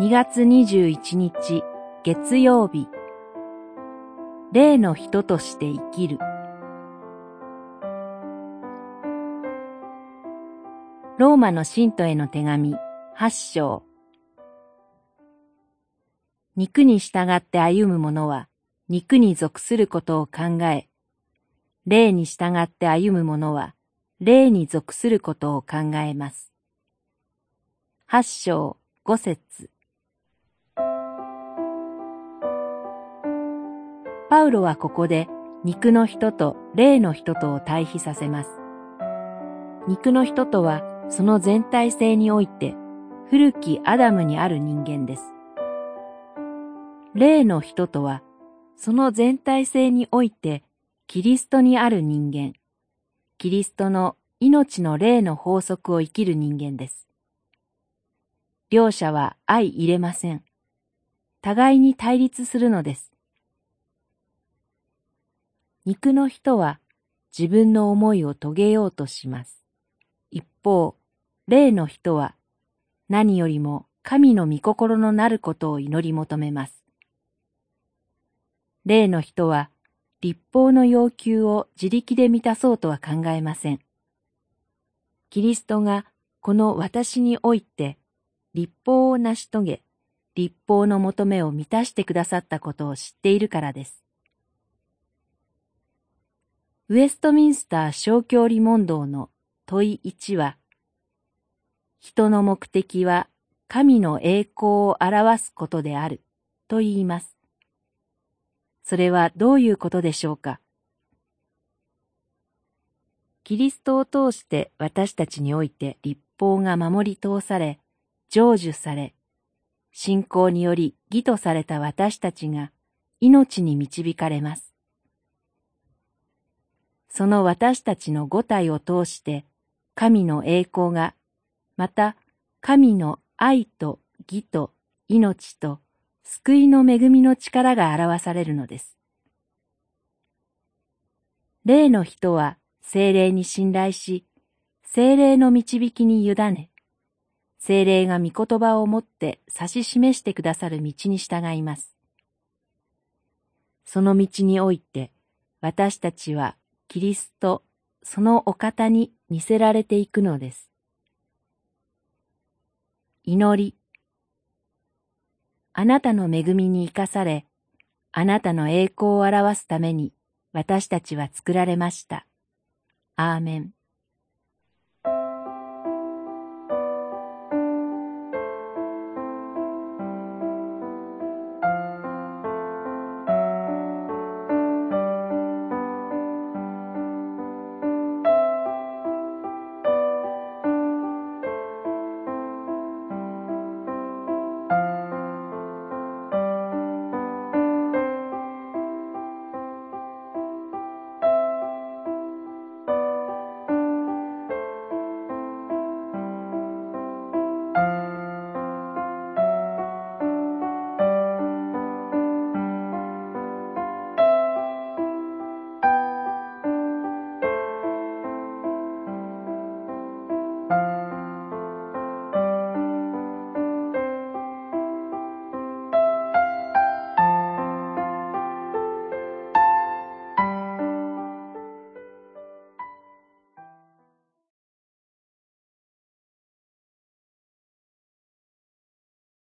2月21日月曜日。霊の人として生きる。ローマの信徒への手紙八章。肉に従って歩む者は肉に属することを考え、霊に従って歩む者は霊に属することを考えます。八章五節。パウロはここで肉の人と霊の人とを対比させます。肉の人とはその全体性において古きアダムにある人間です。霊の人とはその全体性においてキリストにある人間、キリストの命の霊の法則を生きる人間です。両者は相入れません。互いに対立するのです。肉の人は自分の思いを遂げようとします。一方、霊の人は何よりも神の御心のなることを祈り求めます。霊の人は立法の要求を自力で満たそうとは考えません。キリストがこの私において立法を成し遂げ、立法の求めを満たしてくださったことを知っているからです。ウェストミンスター小教理問答の問い1は、人の目的は神の栄光を表すことであると言います。それはどういうことでしょうか？キリストを通して私たちにおいて立法が守り通され、成就され、信仰により義とされた私たちが命に導かれます。その私たちの五体を通して神の栄光が、また神の愛と義と命と救いの恵みの力が表されるのです。霊の人は精霊に信頼し、精霊の導きに委ね、精霊が御言葉をもって指し示してくださる道に従います。その道において、私たちはキリスト、そのお方に似せられていくのです。祈り。あなたの恵みに生かされ、あなたの栄光を表すために私たちは作られました。アーメン。